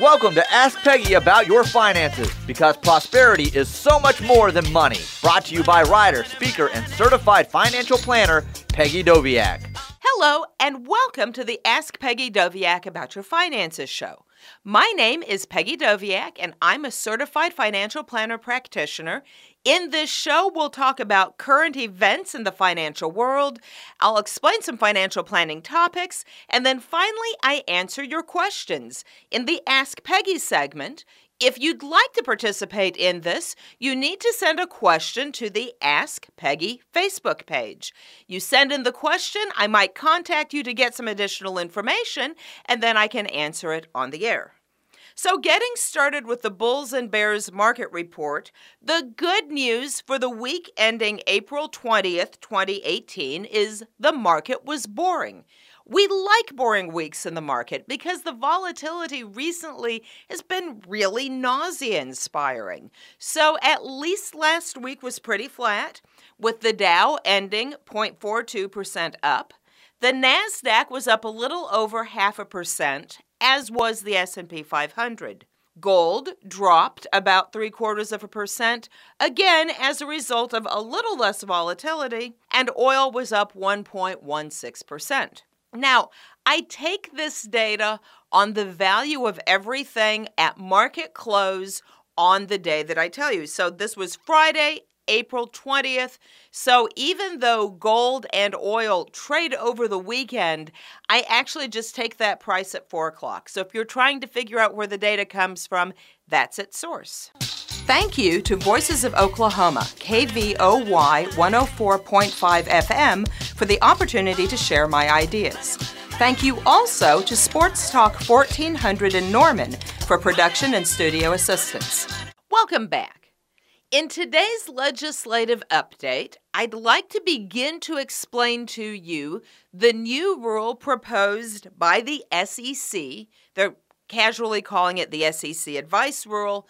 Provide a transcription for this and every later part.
Welcome to Ask Peggy About Your Finances because prosperity is so much more than money. Brought to you by writer, speaker, and certified financial planner Peggy Doviak. Hello, and welcome to the Ask Peggy Doviak About Your Finances show. My name is Peggy Doviak, and I'm a certified financial planner practitioner. In this show, we'll talk about current events in the financial world. I'll explain some financial planning topics, and then finally, I answer your questions. In the Ask Peggy segment, if you'd like to participate in this, you need to send a question to the Ask Peggy Facebook page. You send in the question, I might contact you to get some additional information, and then I can answer it on the air. So, getting started with the Bulls and Bears market report, the good news for the week ending April 20th, 2018 is the market was boring. We like boring weeks in the market because the volatility recently has been really nausea inspiring. So, at least last week was pretty flat, with the Dow ending 0.42% up. The Nasdaq was up a little over half a percent, as was the S&P 500. Gold dropped about three quarters of a percent, again as a result of a little less volatility, and oil was up 1.16%. Now, I take this data on the value of everything at market close on the day that I tell you. So this was Friday, April 20th. So even though gold and oil trade over the weekend, I actually just take that price at 4 o'clock. So if you're trying to figure out where the data comes from, that's its source. Thank you to Voices of Oklahoma, KVOY 104.5 FM, for the opportunity to share my ideas. Thank you also to Sports Talk 1400 in Norman for production and studio assistance. Welcome back. In today's legislative update, I'd like to begin to explain to you the new rule proposed by the SEC. They're casually calling it the SEC Advice Rule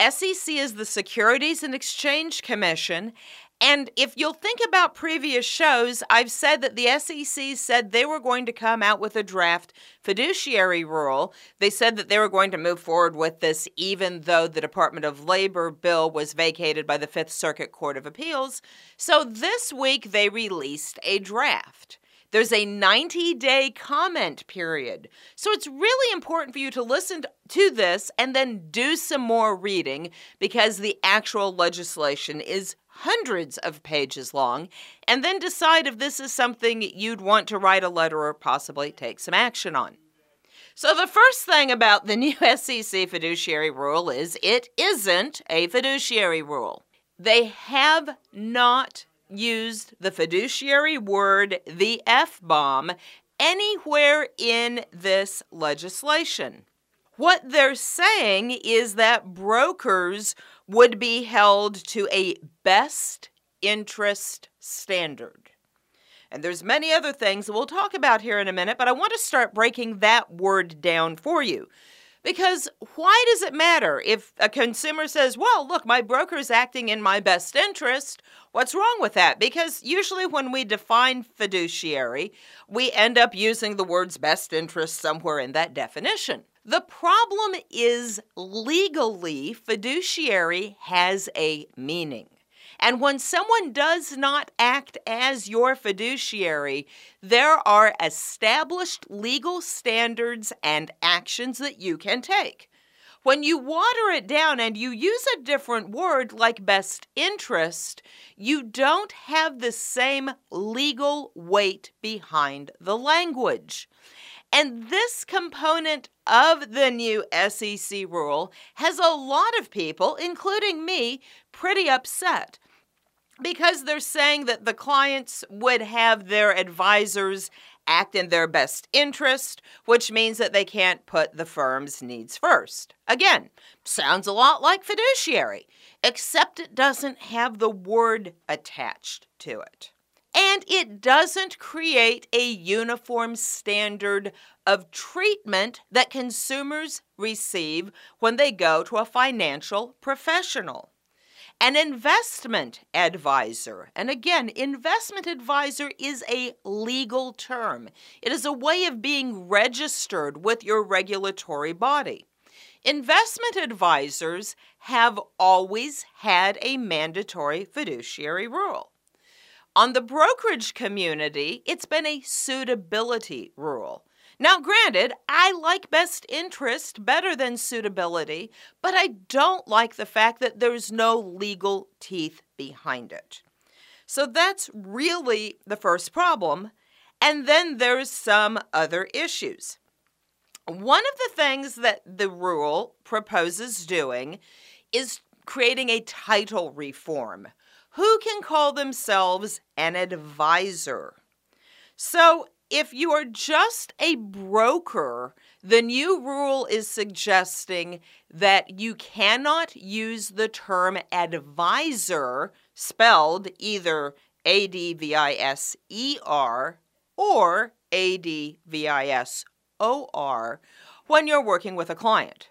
SEC is the Securities and Exchange Commission. And if you'll think about previous shows, I've said that the SEC said they were going to come out with a draft fiduciary rule. They said that they were going to move forward with this even though the Department of Labor bill was vacated by the Fifth Circuit Court of Appeals. So this week they released a draft. There's a 90 day comment period. So it's really important for you to listen to this and then do some more reading because the actual legislation is hundreds of pages long, and then decide if this is something you'd want to write a letter or possibly take some action on. So, the first thing about the new SEC fiduciary rule is it isn't a fiduciary rule. They have not used the fiduciary word, the F bomb, anywhere in this legislation. What they're saying is that brokers would be held to a best interest standard. And there's many other things we'll talk about here in a minute, but I want to start breaking that word down for you. Because why does it matter if a consumer says, well, look, my broker is acting in my best interest? What's wrong with that? Because usually when we define fiduciary, we end up using the words best interest somewhere in that definition. The problem is legally, fiduciary has a meaning. And when someone does not act as your fiduciary, there are established legal standards and actions that you can take. When you water it down and you use a different word like best interest, you don't have the same legal weight behind the language. And this component of the new SEC rule has a lot of people, including me, pretty upset because they're saying that the clients would have their advisors act in their best interest, which means that they can't put the firm's needs first. Again, sounds a lot like fiduciary, except it doesn't have the word attached to it. And it doesn't create a uniform standard of treatment that consumers receive when they go to a financial professional. An investment advisor. And again, investment advisor is a legal term. It is a way of being registered with your regulatory body. Investment advisors have always had a mandatory fiduciary rule. On the brokerage community, it's been a suitability rule. Now, granted, I like best interest better than suitability, but I don't like the fact that there's no legal teeth behind it. So that's really the first problem. And then there's some other issues. One of the things that the rule proposes doing is creating a title reform. Who can call themselves an advisor? So, if you are just a broker, the new rule is suggesting that you cannot use the term advisor, spelled either A D V I S E R or A D V I S O R, when you're working with a client.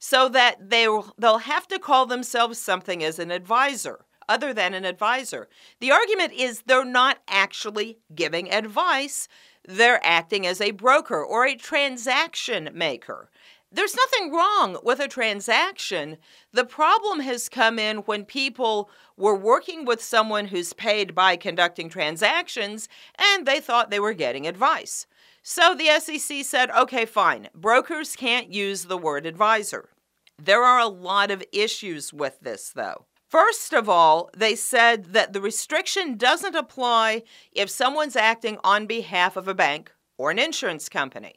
So that they'll, they'll have to call themselves something as an advisor other than an advisor. The argument is they're not actually giving advice, they're acting as a broker or a transaction maker. There's nothing wrong with a transaction. The problem has come in when people were working with someone who's paid by conducting transactions and they thought they were getting advice. So the SEC said, okay, fine, brokers can't use the word advisor. There are a lot of issues with this, though. First of all, they said that the restriction doesn't apply if someone's acting on behalf of a bank or an insurance company.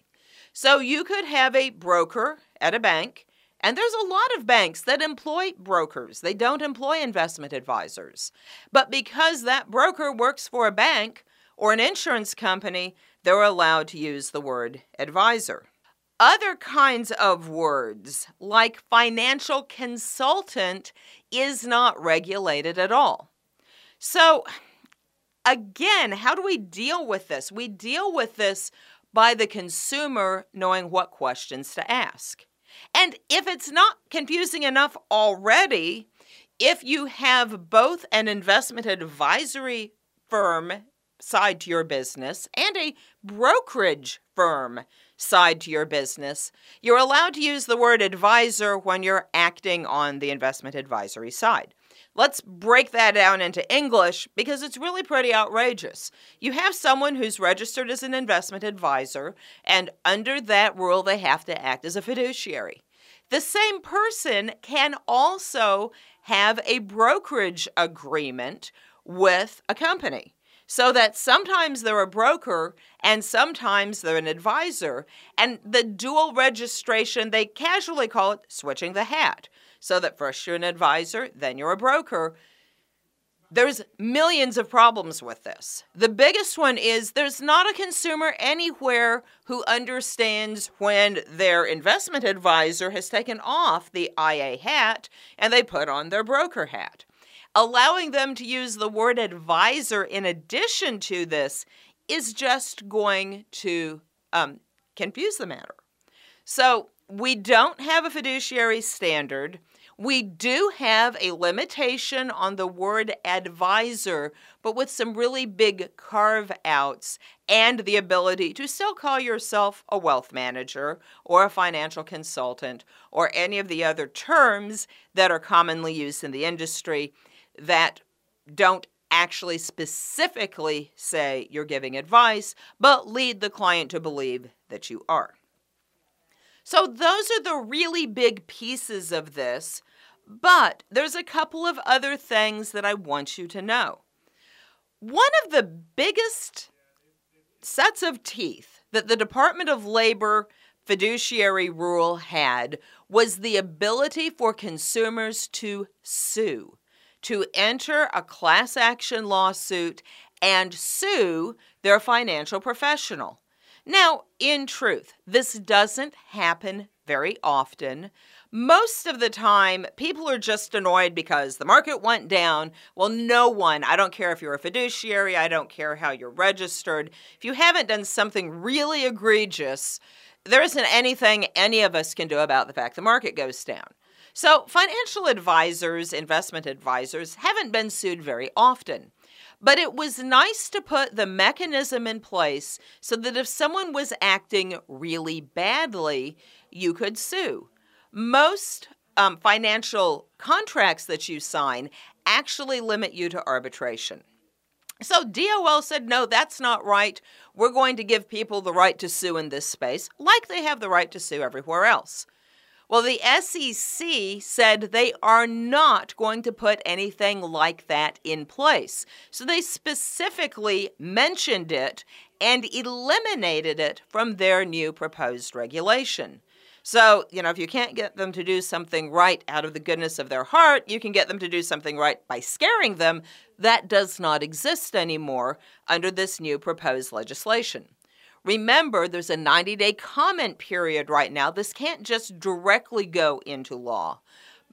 So you could have a broker at a bank, and there's a lot of banks that employ brokers. They don't employ investment advisors. But because that broker works for a bank or an insurance company, they're allowed to use the word advisor. Other kinds of words, like financial consultant, is not regulated at all. So, again, how do we deal with this? We deal with this by the consumer knowing what questions to ask. And if it's not confusing enough already, if you have both an investment advisory firm side to your business and a brokerage firm side to your business, you're allowed to use the word advisor when you're acting on the investment advisory side. Let's break that down into English because it's really pretty outrageous. You have someone who's registered as an investment advisor, and under that rule, they have to act as a fiduciary. The same person can also have a brokerage agreement with a company so that sometimes they're a broker and sometimes they're an advisor. And the dual registration, they casually call it switching the hat, so that first you're an advisor, then you're a broker. There's millions of problems with this. The biggest one is there's not a consumer anywhere who understands when their investment advisor has taken off the IA hat and they put on their broker hat. Allowing them to use the word advisor in addition to this is just going to um, confuse the matter. So, we don't have a fiduciary standard. We do have a limitation on the word advisor, but with some really big carve outs and the ability to still call yourself a wealth manager or a financial consultant or any of the other terms that are commonly used in the industry that don't actually specifically say you're giving advice, but lead the client to believe that you are. So, those are the really big pieces of this, but there's a couple of other things that I want you to know. One of the biggest sets of teeth that the Department of Labor fiduciary rule had was the ability for consumers to sue to enter a class action lawsuit and sue their financial professional. Now, in truth, this doesn't happen very often. Most of the time, people are just annoyed because the market went down. Well, no one, I don't care if you're a fiduciary, I don't care how you're registered, if you haven't done something really egregious, there isn't anything any of us can do about the fact the market goes down. So, financial advisors, investment advisors, haven't been sued very often. But it was nice to put the mechanism in place so that if someone was acting really badly, you could sue. Most um, financial contracts that you sign actually limit you to arbitration. So DOL said, no, that's not right. We're going to give people the right to sue in this space, like they have the right to sue everywhere else. Well, the SEC said they are not going to put anything like that in place. So they specifically mentioned it and eliminated it from their new proposed regulation. So, you know, if you can't get them to do something right out of the goodness of their heart, you can get them to do something right by scaring them. That does not exist anymore under this new proposed legislation. Remember, there's a 90 day comment period right now. This can't just directly go into law.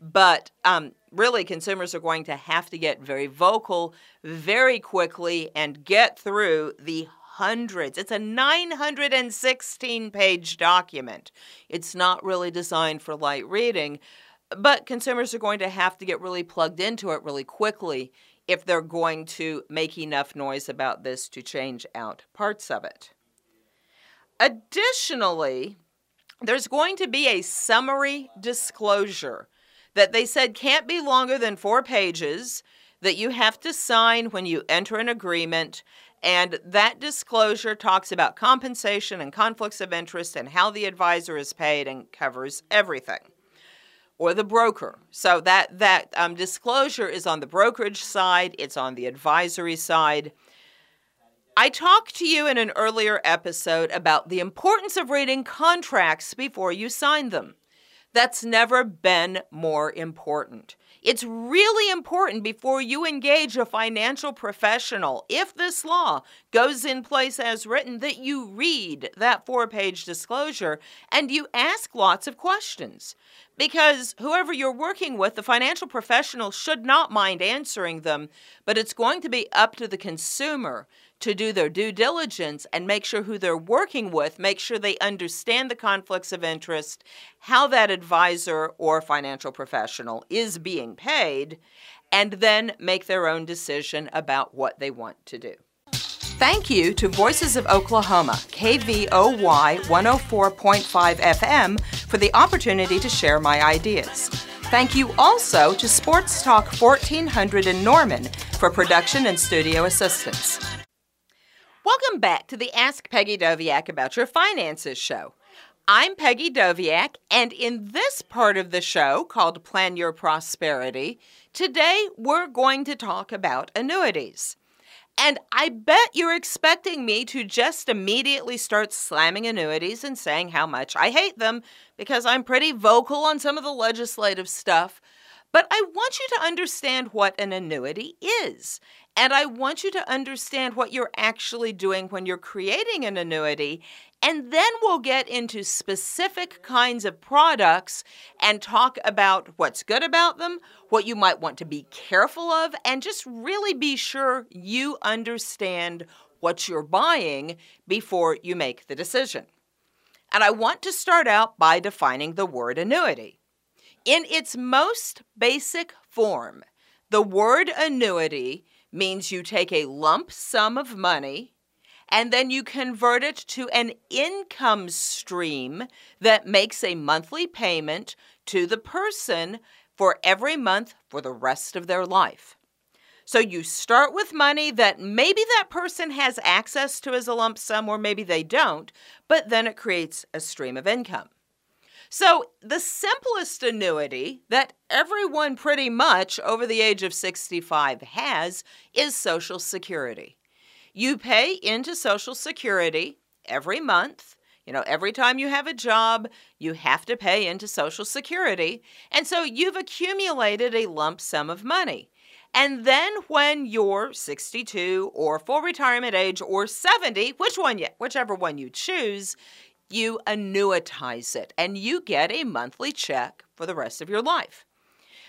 But um, really, consumers are going to have to get very vocal very quickly and get through the hundreds. It's a 916 page document. It's not really designed for light reading, but consumers are going to have to get really plugged into it really quickly if they're going to make enough noise about this to change out parts of it. Additionally, there's going to be a summary disclosure that they said can't be longer than four pages that you have to sign when you enter an agreement and that disclosure talks about compensation and conflicts of interest and how the advisor is paid and covers everything. Or the broker. So that, that um, disclosure is on the brokerage side, it's on the advisory side. I talked to you in an earlier episode about the importance of reading contracts before you sign them. That's never been more important. It's really important before you engage a financial professional, if this law goes in place as written, that you read that four page disclosure and you ask lots of questions. Because whoever you're working with, the financial professional should not mind answering them, but it's going to be up to the consumer to do their due diligence and make sure who they're working with, make sure they understand the conflicts of interest, how that advisor or financial professional is being paid, and then make their own decision about what they want to do. Thank you to Voices of Oklahoma, KVOY 104.5 FM, for the opportunity to share my ideas. Thank you also to Sports Talk 1400 in Norman for production and studio assistance. Welcome back to the Ask Peggy Doviak About Your Finances show. I'm Peggy Doviak, and in this part of the show called Plan Your Prosperity, today we're going to talk about annuities. And I bet you're expecting me to just immediately start slamming annuities and saying how much I hate them because I'm pretty vocal on some of the legislative stuff. But I want you to understand what an annuity is and I want you to understand what you're actually doing when you're creating an annuity. And then we'll get into specific kinds of products and talk about what's good about them, what you might want to be careful of, and just really be sure you understand what you're buying before you make the decision. And I want to start out by defining the word annuity. In its most basic form, the word annuity means you take a lump sum of money and then you convert it to an income stream that makes a monthly payment to the person for every month for the rest of their life. So you start with money that maybe that person has access to as a lump sum or maybe they don't, but then it creates a stream of income. So, the simplest annuity that everyone pretty much over the age of 65 has is Social Security. You pay into Social Security every month. You know, every time you have a job, you have to pay into Social Security. And so you've accumulated a lump sum of money. And then when you're 62 or full retirement age or 70, which one whichever one you choose, you annuitize it and you get a monthly check for the rest of your life.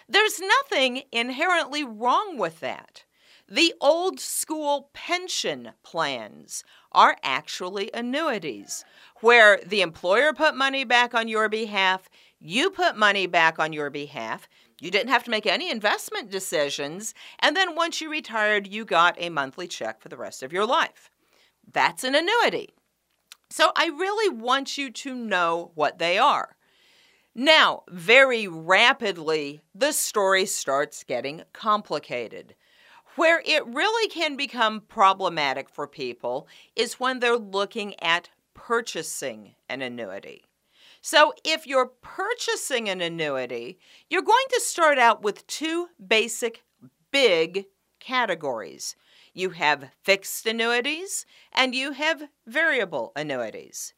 There's nothing inherently wrong with that. The old school pension plans are actually annuities where the employer put money back on your behalf, You put money back on your behalf. You didn't have to make any investment decisions. And then once you retired, you got a monthly check for the rest of your life. That's an annuity. So I really want you to know what they are. Now, very rapidly, the story starts getting complicated. Where it really can become problematic for people is when they're looking at purchasing an annuity. So, if you're purchasing an annuity, you're going to start out with two basic big categories. You have fixed annuities and you have variable annuities.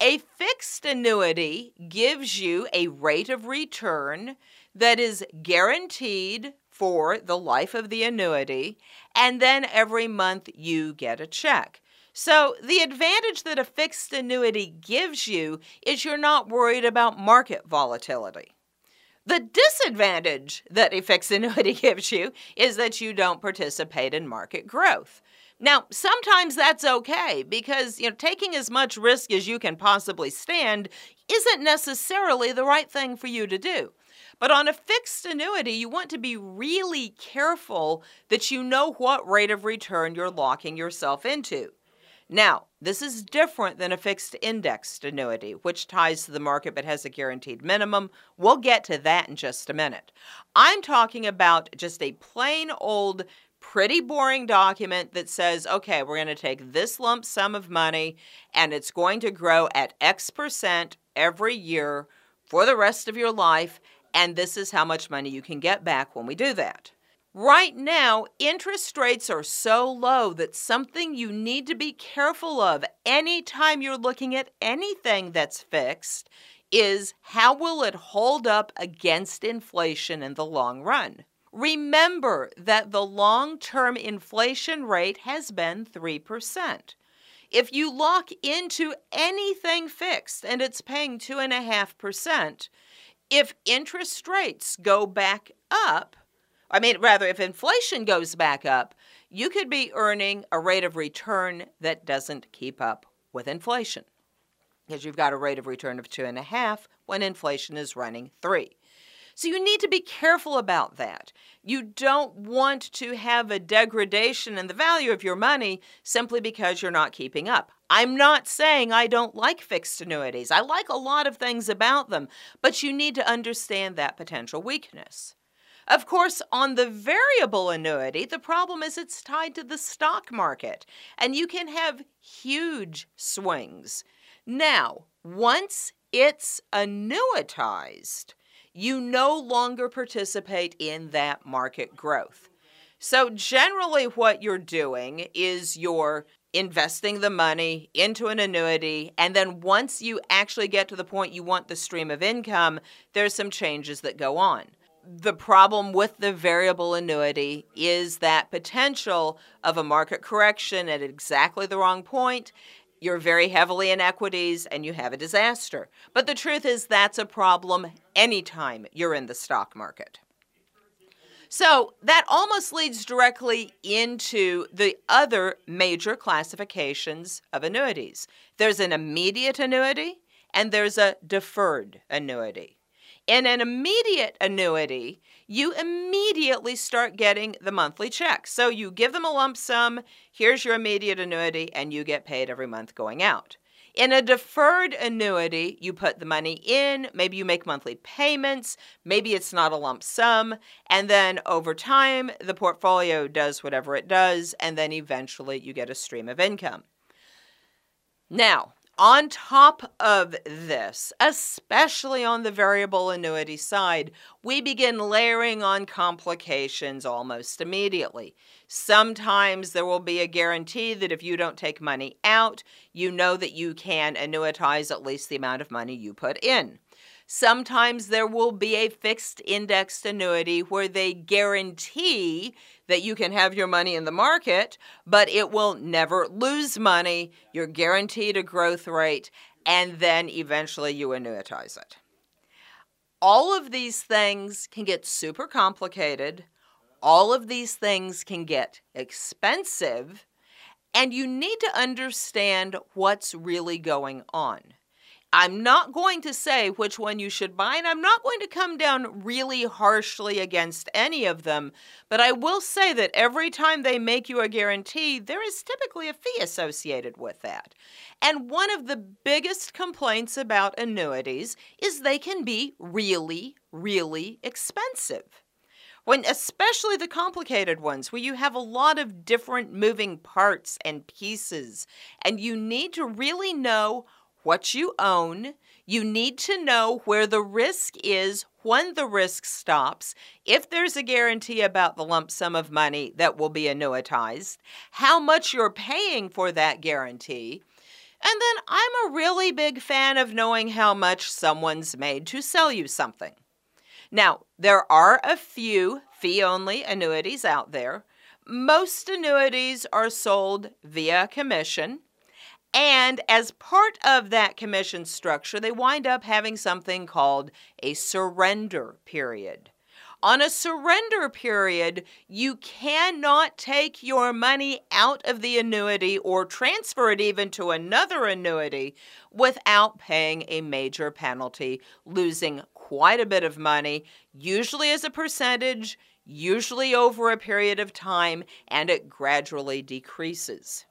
A fixed annuity gives you a rate of return that is guaranteed for the life of the annuity, and then every month you get a check. So, the advantage that a fixed annuity gives you is you're not worried about market volatility. The disadvantage that a fixed annuity gives you is that you don't participate in market growth. Now, sometimes that's okay because, you know, taking as much risk as you can possibly stand isn't necessarily the right thing for you to do. But on a fixed annuity, you want to be really careful that you know what rate of return you're locking yourself into. Now, this is different than a fixed indexed annuity, which ties to the market but has a guaranteed minimum. We'll get to that in just a minute. I'm talking about just a plain old, pretty boring document that says, okay, we're going to take this lump sum of money and it's going to grow at X percent every year for the rest of your life. And this is how much money you can get back when we do that. Right now, interest rates are so low that something you need to be careful of anytime you're looking at anything that's fixed is how will it hold up against inflation in the long run? Remember that the long term inflation rate has been 3%. If you lock into anything fixed and it's paying 2.5%, if interest rates go back up, I mean, rather, if inflation goes back up, you could be earning a rate of return that doesn't keep up with inflation because you've got a rate of return of two and a half when inflation is running three. So you need to be careful about that. You don't want to have a degradation in the value of your money simply because you're not keeping up. I'm not saying I don't like fixed annuities. I like a lot of things about them, but you need to understand that potential weakness. Of course, on the variable annuity, the problem is it's tied to the stock market, and you can have huge swings. Now, once it's annuitized, you no longer participate in that market growth. So, generally, what you're doing is you're investing the money into an annuity, and then once you actually get to the point you want the stream of income, there's some changes that go on the problem with the variable annuity is that potential of a market correction at exactly the wrong point. You're very heavily in equities and you have a disaster. But the truth is, that's a problem anytime you're in the stock market. So that almost leads directly into the other major classifications of annuities there's an immediate annuity and there's a deferred annuity. In an immediate annuity, you immediately start getting the monthly check. So you give them a lump sum, here's your immediate annuity, and you get paid every month going out. In a deferred annuity, you put the money in, maybe you make monthly payments, maybe it's not a lump sum, and then over time, the portfolio does whatever it does, and then eventually you get a stream of income. Now, on top of this, especially on the variable annuity side, we begin layering on complications almost immediately. Sometimes there will be a guarantee that if you don't take money out, you know that you can annuitize at least the amount of money you put in. Sometimes there will be a fixed indexed annuity where they guarantee that you can have your money in the market, but it will never lose money. You're guaranteed a growth rate, and then eventually you annuitize it. All of these things can get super complicated. All of these things can get expensive, and you need to understand what's really going on. I'm not going to say which one you should buy, and I'm not going to come down really harshly against any of them, but I will say that every time they make you a guarantee, there is typically a fee associated with that. And one of the biggest complaints about annuities is they can be really, really expensive. When especially the complicated ones where you have a lot of different moving parts and pieces and you need to really know what you own. You need to know where the risk is, when the risk stops, if there's a guarantee about the lump sum of money that will be annuitized, how much you're paying for that guarantee. And then I'm a really big fan of knowing how much someone's made to sell you something. Now, there are a few fee only annuities out there. Most annuities are sold via commission. And as part of that commission structure, they wind up having something called a surrender period. On a surrender period, you cannot take your money out of the annuity or transfer it even to another annuity without paying a major penalty, losing quite a bit of money, usually as a percentage, usually over a period of time, and it gradually decreases.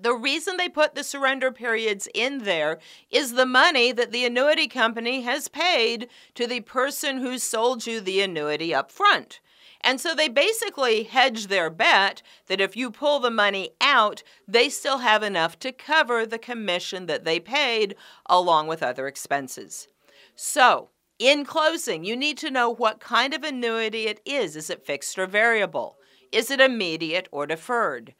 The reason they put the surrender periods in there is the money that the annuity company has paid to the person who sold you the annuity up front. And so they basically hedge their bet that if you pull the money out, they still have enough to cover the commission that they paid along with other expenses. So, in closing, you need to know what kind of annuity it is. Is it fixed or variable? Is it immediate or deferred?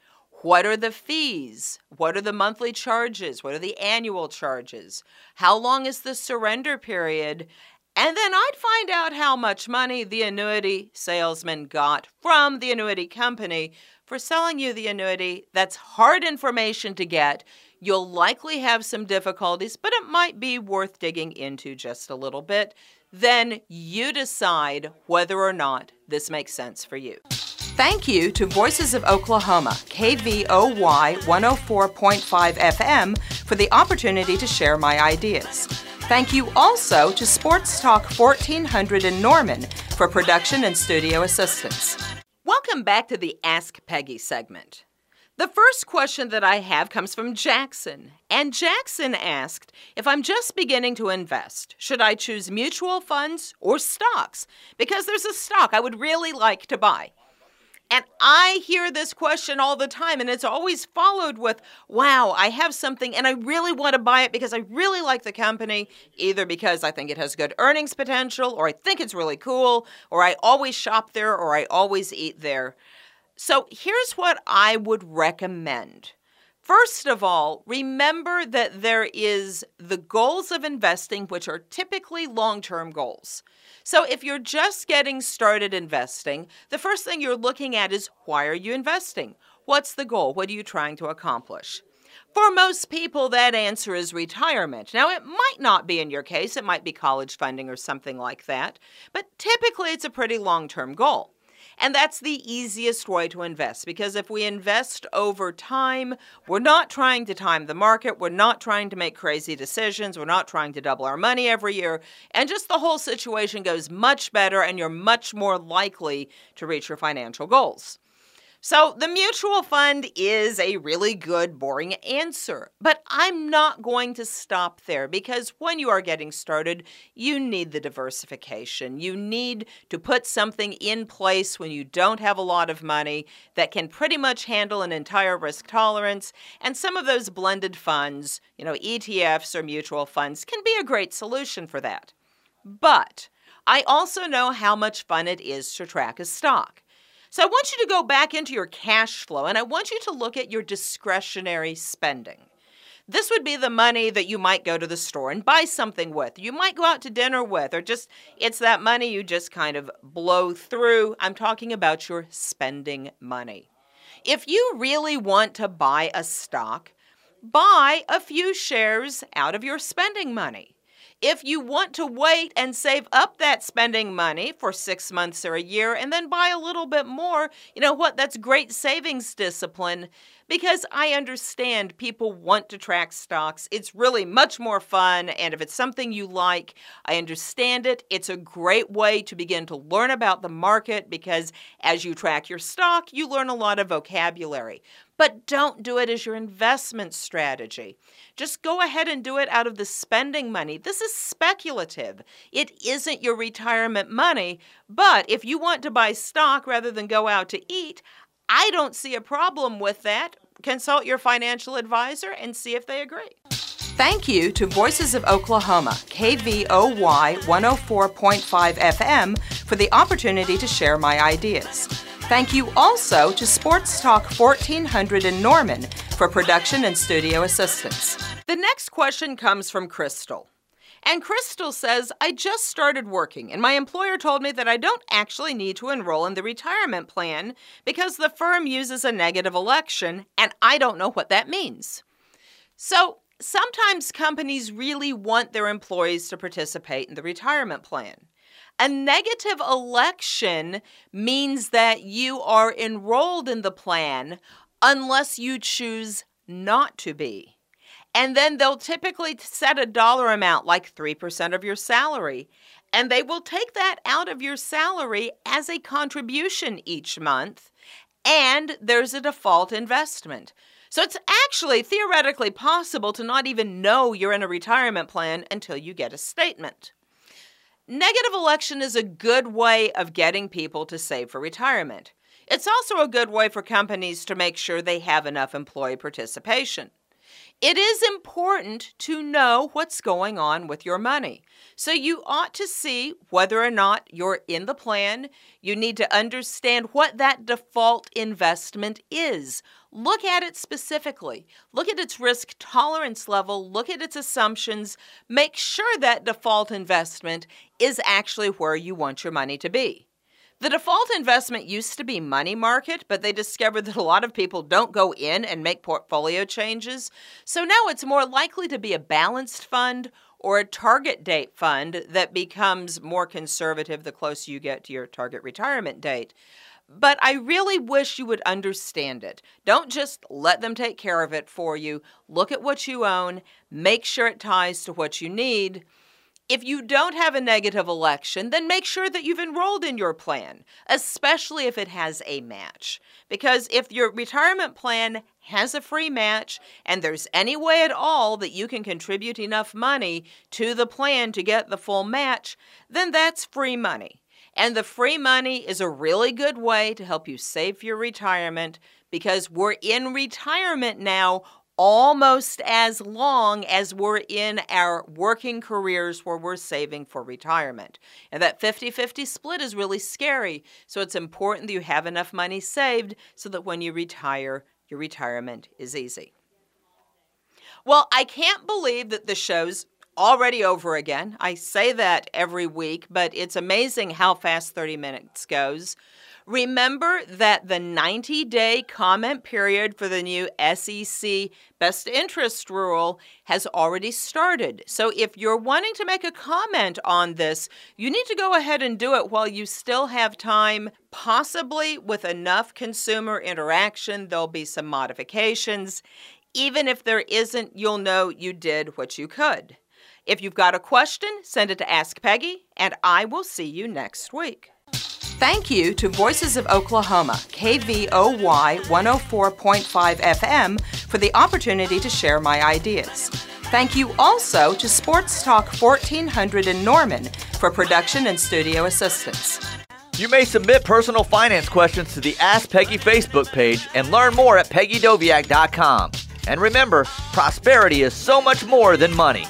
What are the fees? What are the monthly charges? What are the annual charges? How long is the surrender period? And then I'd find out how much money the annuity salesman got from the annuity company for selling you the annuity. That's hard information to get. You'll likely have some difficulties, but it might be worth digging into just a little bit. Then you decide whether or not this makes sense for you. Thank you to Voices of Oklahoma, KVOY 104.5 FM, for the opportunity to share my ideas. Thank you also to Sports Talk 1400 in Norman for production and studio assistance. Welcome back to the Ask Peggy segment. The first question that I have comes from Jackson. And Jackson asked if I'm just beginning to invest, should I choose mutual funds or stocks? Because there's a stock I would really like to buy. And I hear this question all the time, and it's always followed with, wow, I have something and I really want to buy it because I really like the company, either because I think it has good earnings potential, or I think it's really cool, or I always shop there, or I always eat there. So here's what I would recommend. First of all, remember that there is the goals of investing, which are typically long term goals. So if you're just getting started investing, the first thing you're looking at is why are you investing? What's the goal? What are you trying to accomplish? For most people, that answer is retirement. Now, it might not be in your case, it might be college funding or something like that, but typically it's a pretty long term goal. And that's the easiest way to invest because if we invest over time, we're not trying to time the market, we're not trying to make crazy decisions, we're not trying to double our money every year, and just the whole situation goes much better and you're much more likely to reach your financial goals. So, the mutual fund is a really good, boring answer. But I'm not going to stop there because when you are getting started, you need the diversification. You need to put something in place when you don't have a lot of money that can pretty much handle an entire risk tolerance. And some of those blended funds, you know, ETFs or mutual funds, can be a great solution for that. But I also know how much fun it is to track a stock. So I want you to go back into your cash flow and I want you to look at your discretionary spending. This would be the money that you might go to the store and buy something with. You might go out to dinner with, or just it's that money you just kind of blow through. I'm talking about your spending money. If you really want to buy a stock, buy a few shares out of your spending money. If you want to wait and save up that spending money for six months or a year and then buy a little bit more, you know what? That's great savings discipline. Because I understand people want to track stocks. It's really much more fun, and if it's something you like, I understand it. It's a great way to begin to learn about the market because as you track your stock, you learn a lot of vocabulary. But don't do it as your investment strategy. Just go ahead and do it out of the spending money. This is speculative. It isn't your retirement money. But if you want to buy stock rather than go out to eat, I don't see a problem with that. Consult your financial advisor and see if they agree. Thank you to Voices of Oklahoma, KVOY 104.5 FM, for the opportunity to share my ideas. Thank you also to Sports Talk 1400 in Norman for production and studio assistance. The next question comes from Crystal. And Crystal says, I just started working, and my employer told me that I don't actually need to enroll in the retirement plan because the firm uses a negative election, and I don't know what that means. So, sometimes companies really want their employees to participate in the retirement plan. A negative election means that you are enrolled in the plan unless you choose not to be. And then they'll typically set a dollar amount, like 3% of your salary. And they will take that out of your salary as a contribution each month. And there's a default investment. So it's actually theoretically possible to not even know you're in a retirement plan until you get a statement. Negative election is a good way of getting people to save for retirement. It's also a good way for companies to make sure they have enough employee participation. It is important to know what's going on with your money. So you ought to see whether or not you're in the plan. You need to understand what that default investment is. Look at it specifically. Look at its risk tolerance level. Look at its assumptions. Make sure that default investment is actually where you want your money to be. The default investment used to be money market, but they discovered that a lot of people don't go in and make portfolio changes. So now it's more likely to be a balanced fund or a target date fund that becomes more conservative the closer you get to your target retirement date. But I really wish you would understand it. Don't just let them take care of it for you. Look at what you own, make sure it ties to what you need. If you don't have a negative election, then make sure that you've enrolled in your plan, especially if it has a match. Because if your retirement plan has a free match and there's any way at all that you can contribute enough money to the plan to get the full match, then that's free money. And the free money is a really good way to help you save for your retirement because we're in retirement now almost as long as we're in our working careers where we're saving for retirement. And that 50 50 split is really scary. So it's important that you have enough money saved so that when you retire, your retirement is easy. Well, I can't believe that the show's already over again. I say that every week, but it's amazing how fast 30 minutes goes. Remember that the 90 day comment period for the new SEC best interest rule has already started. So if you're wanting to make a comment on this, you need to go ahead and do it while you still have time. Possibly with enough consumer interaction, there'll be some modifications. Even if there isn't, you'll know you did what you could. If you've got a question, send it to Ask Peggy, and I will see you next week. Thank you to Voices of Oklahoma, KVOY 104.5 FM, for the opportunity to share my ideas. Thank you also to Sports Talk 1400 in Norman for production and studio assistance. You may submit personal finance questions to the Ask Peggy Facebook page and learn more at peggydoviak.com. And remember, prosperity is so much more than money.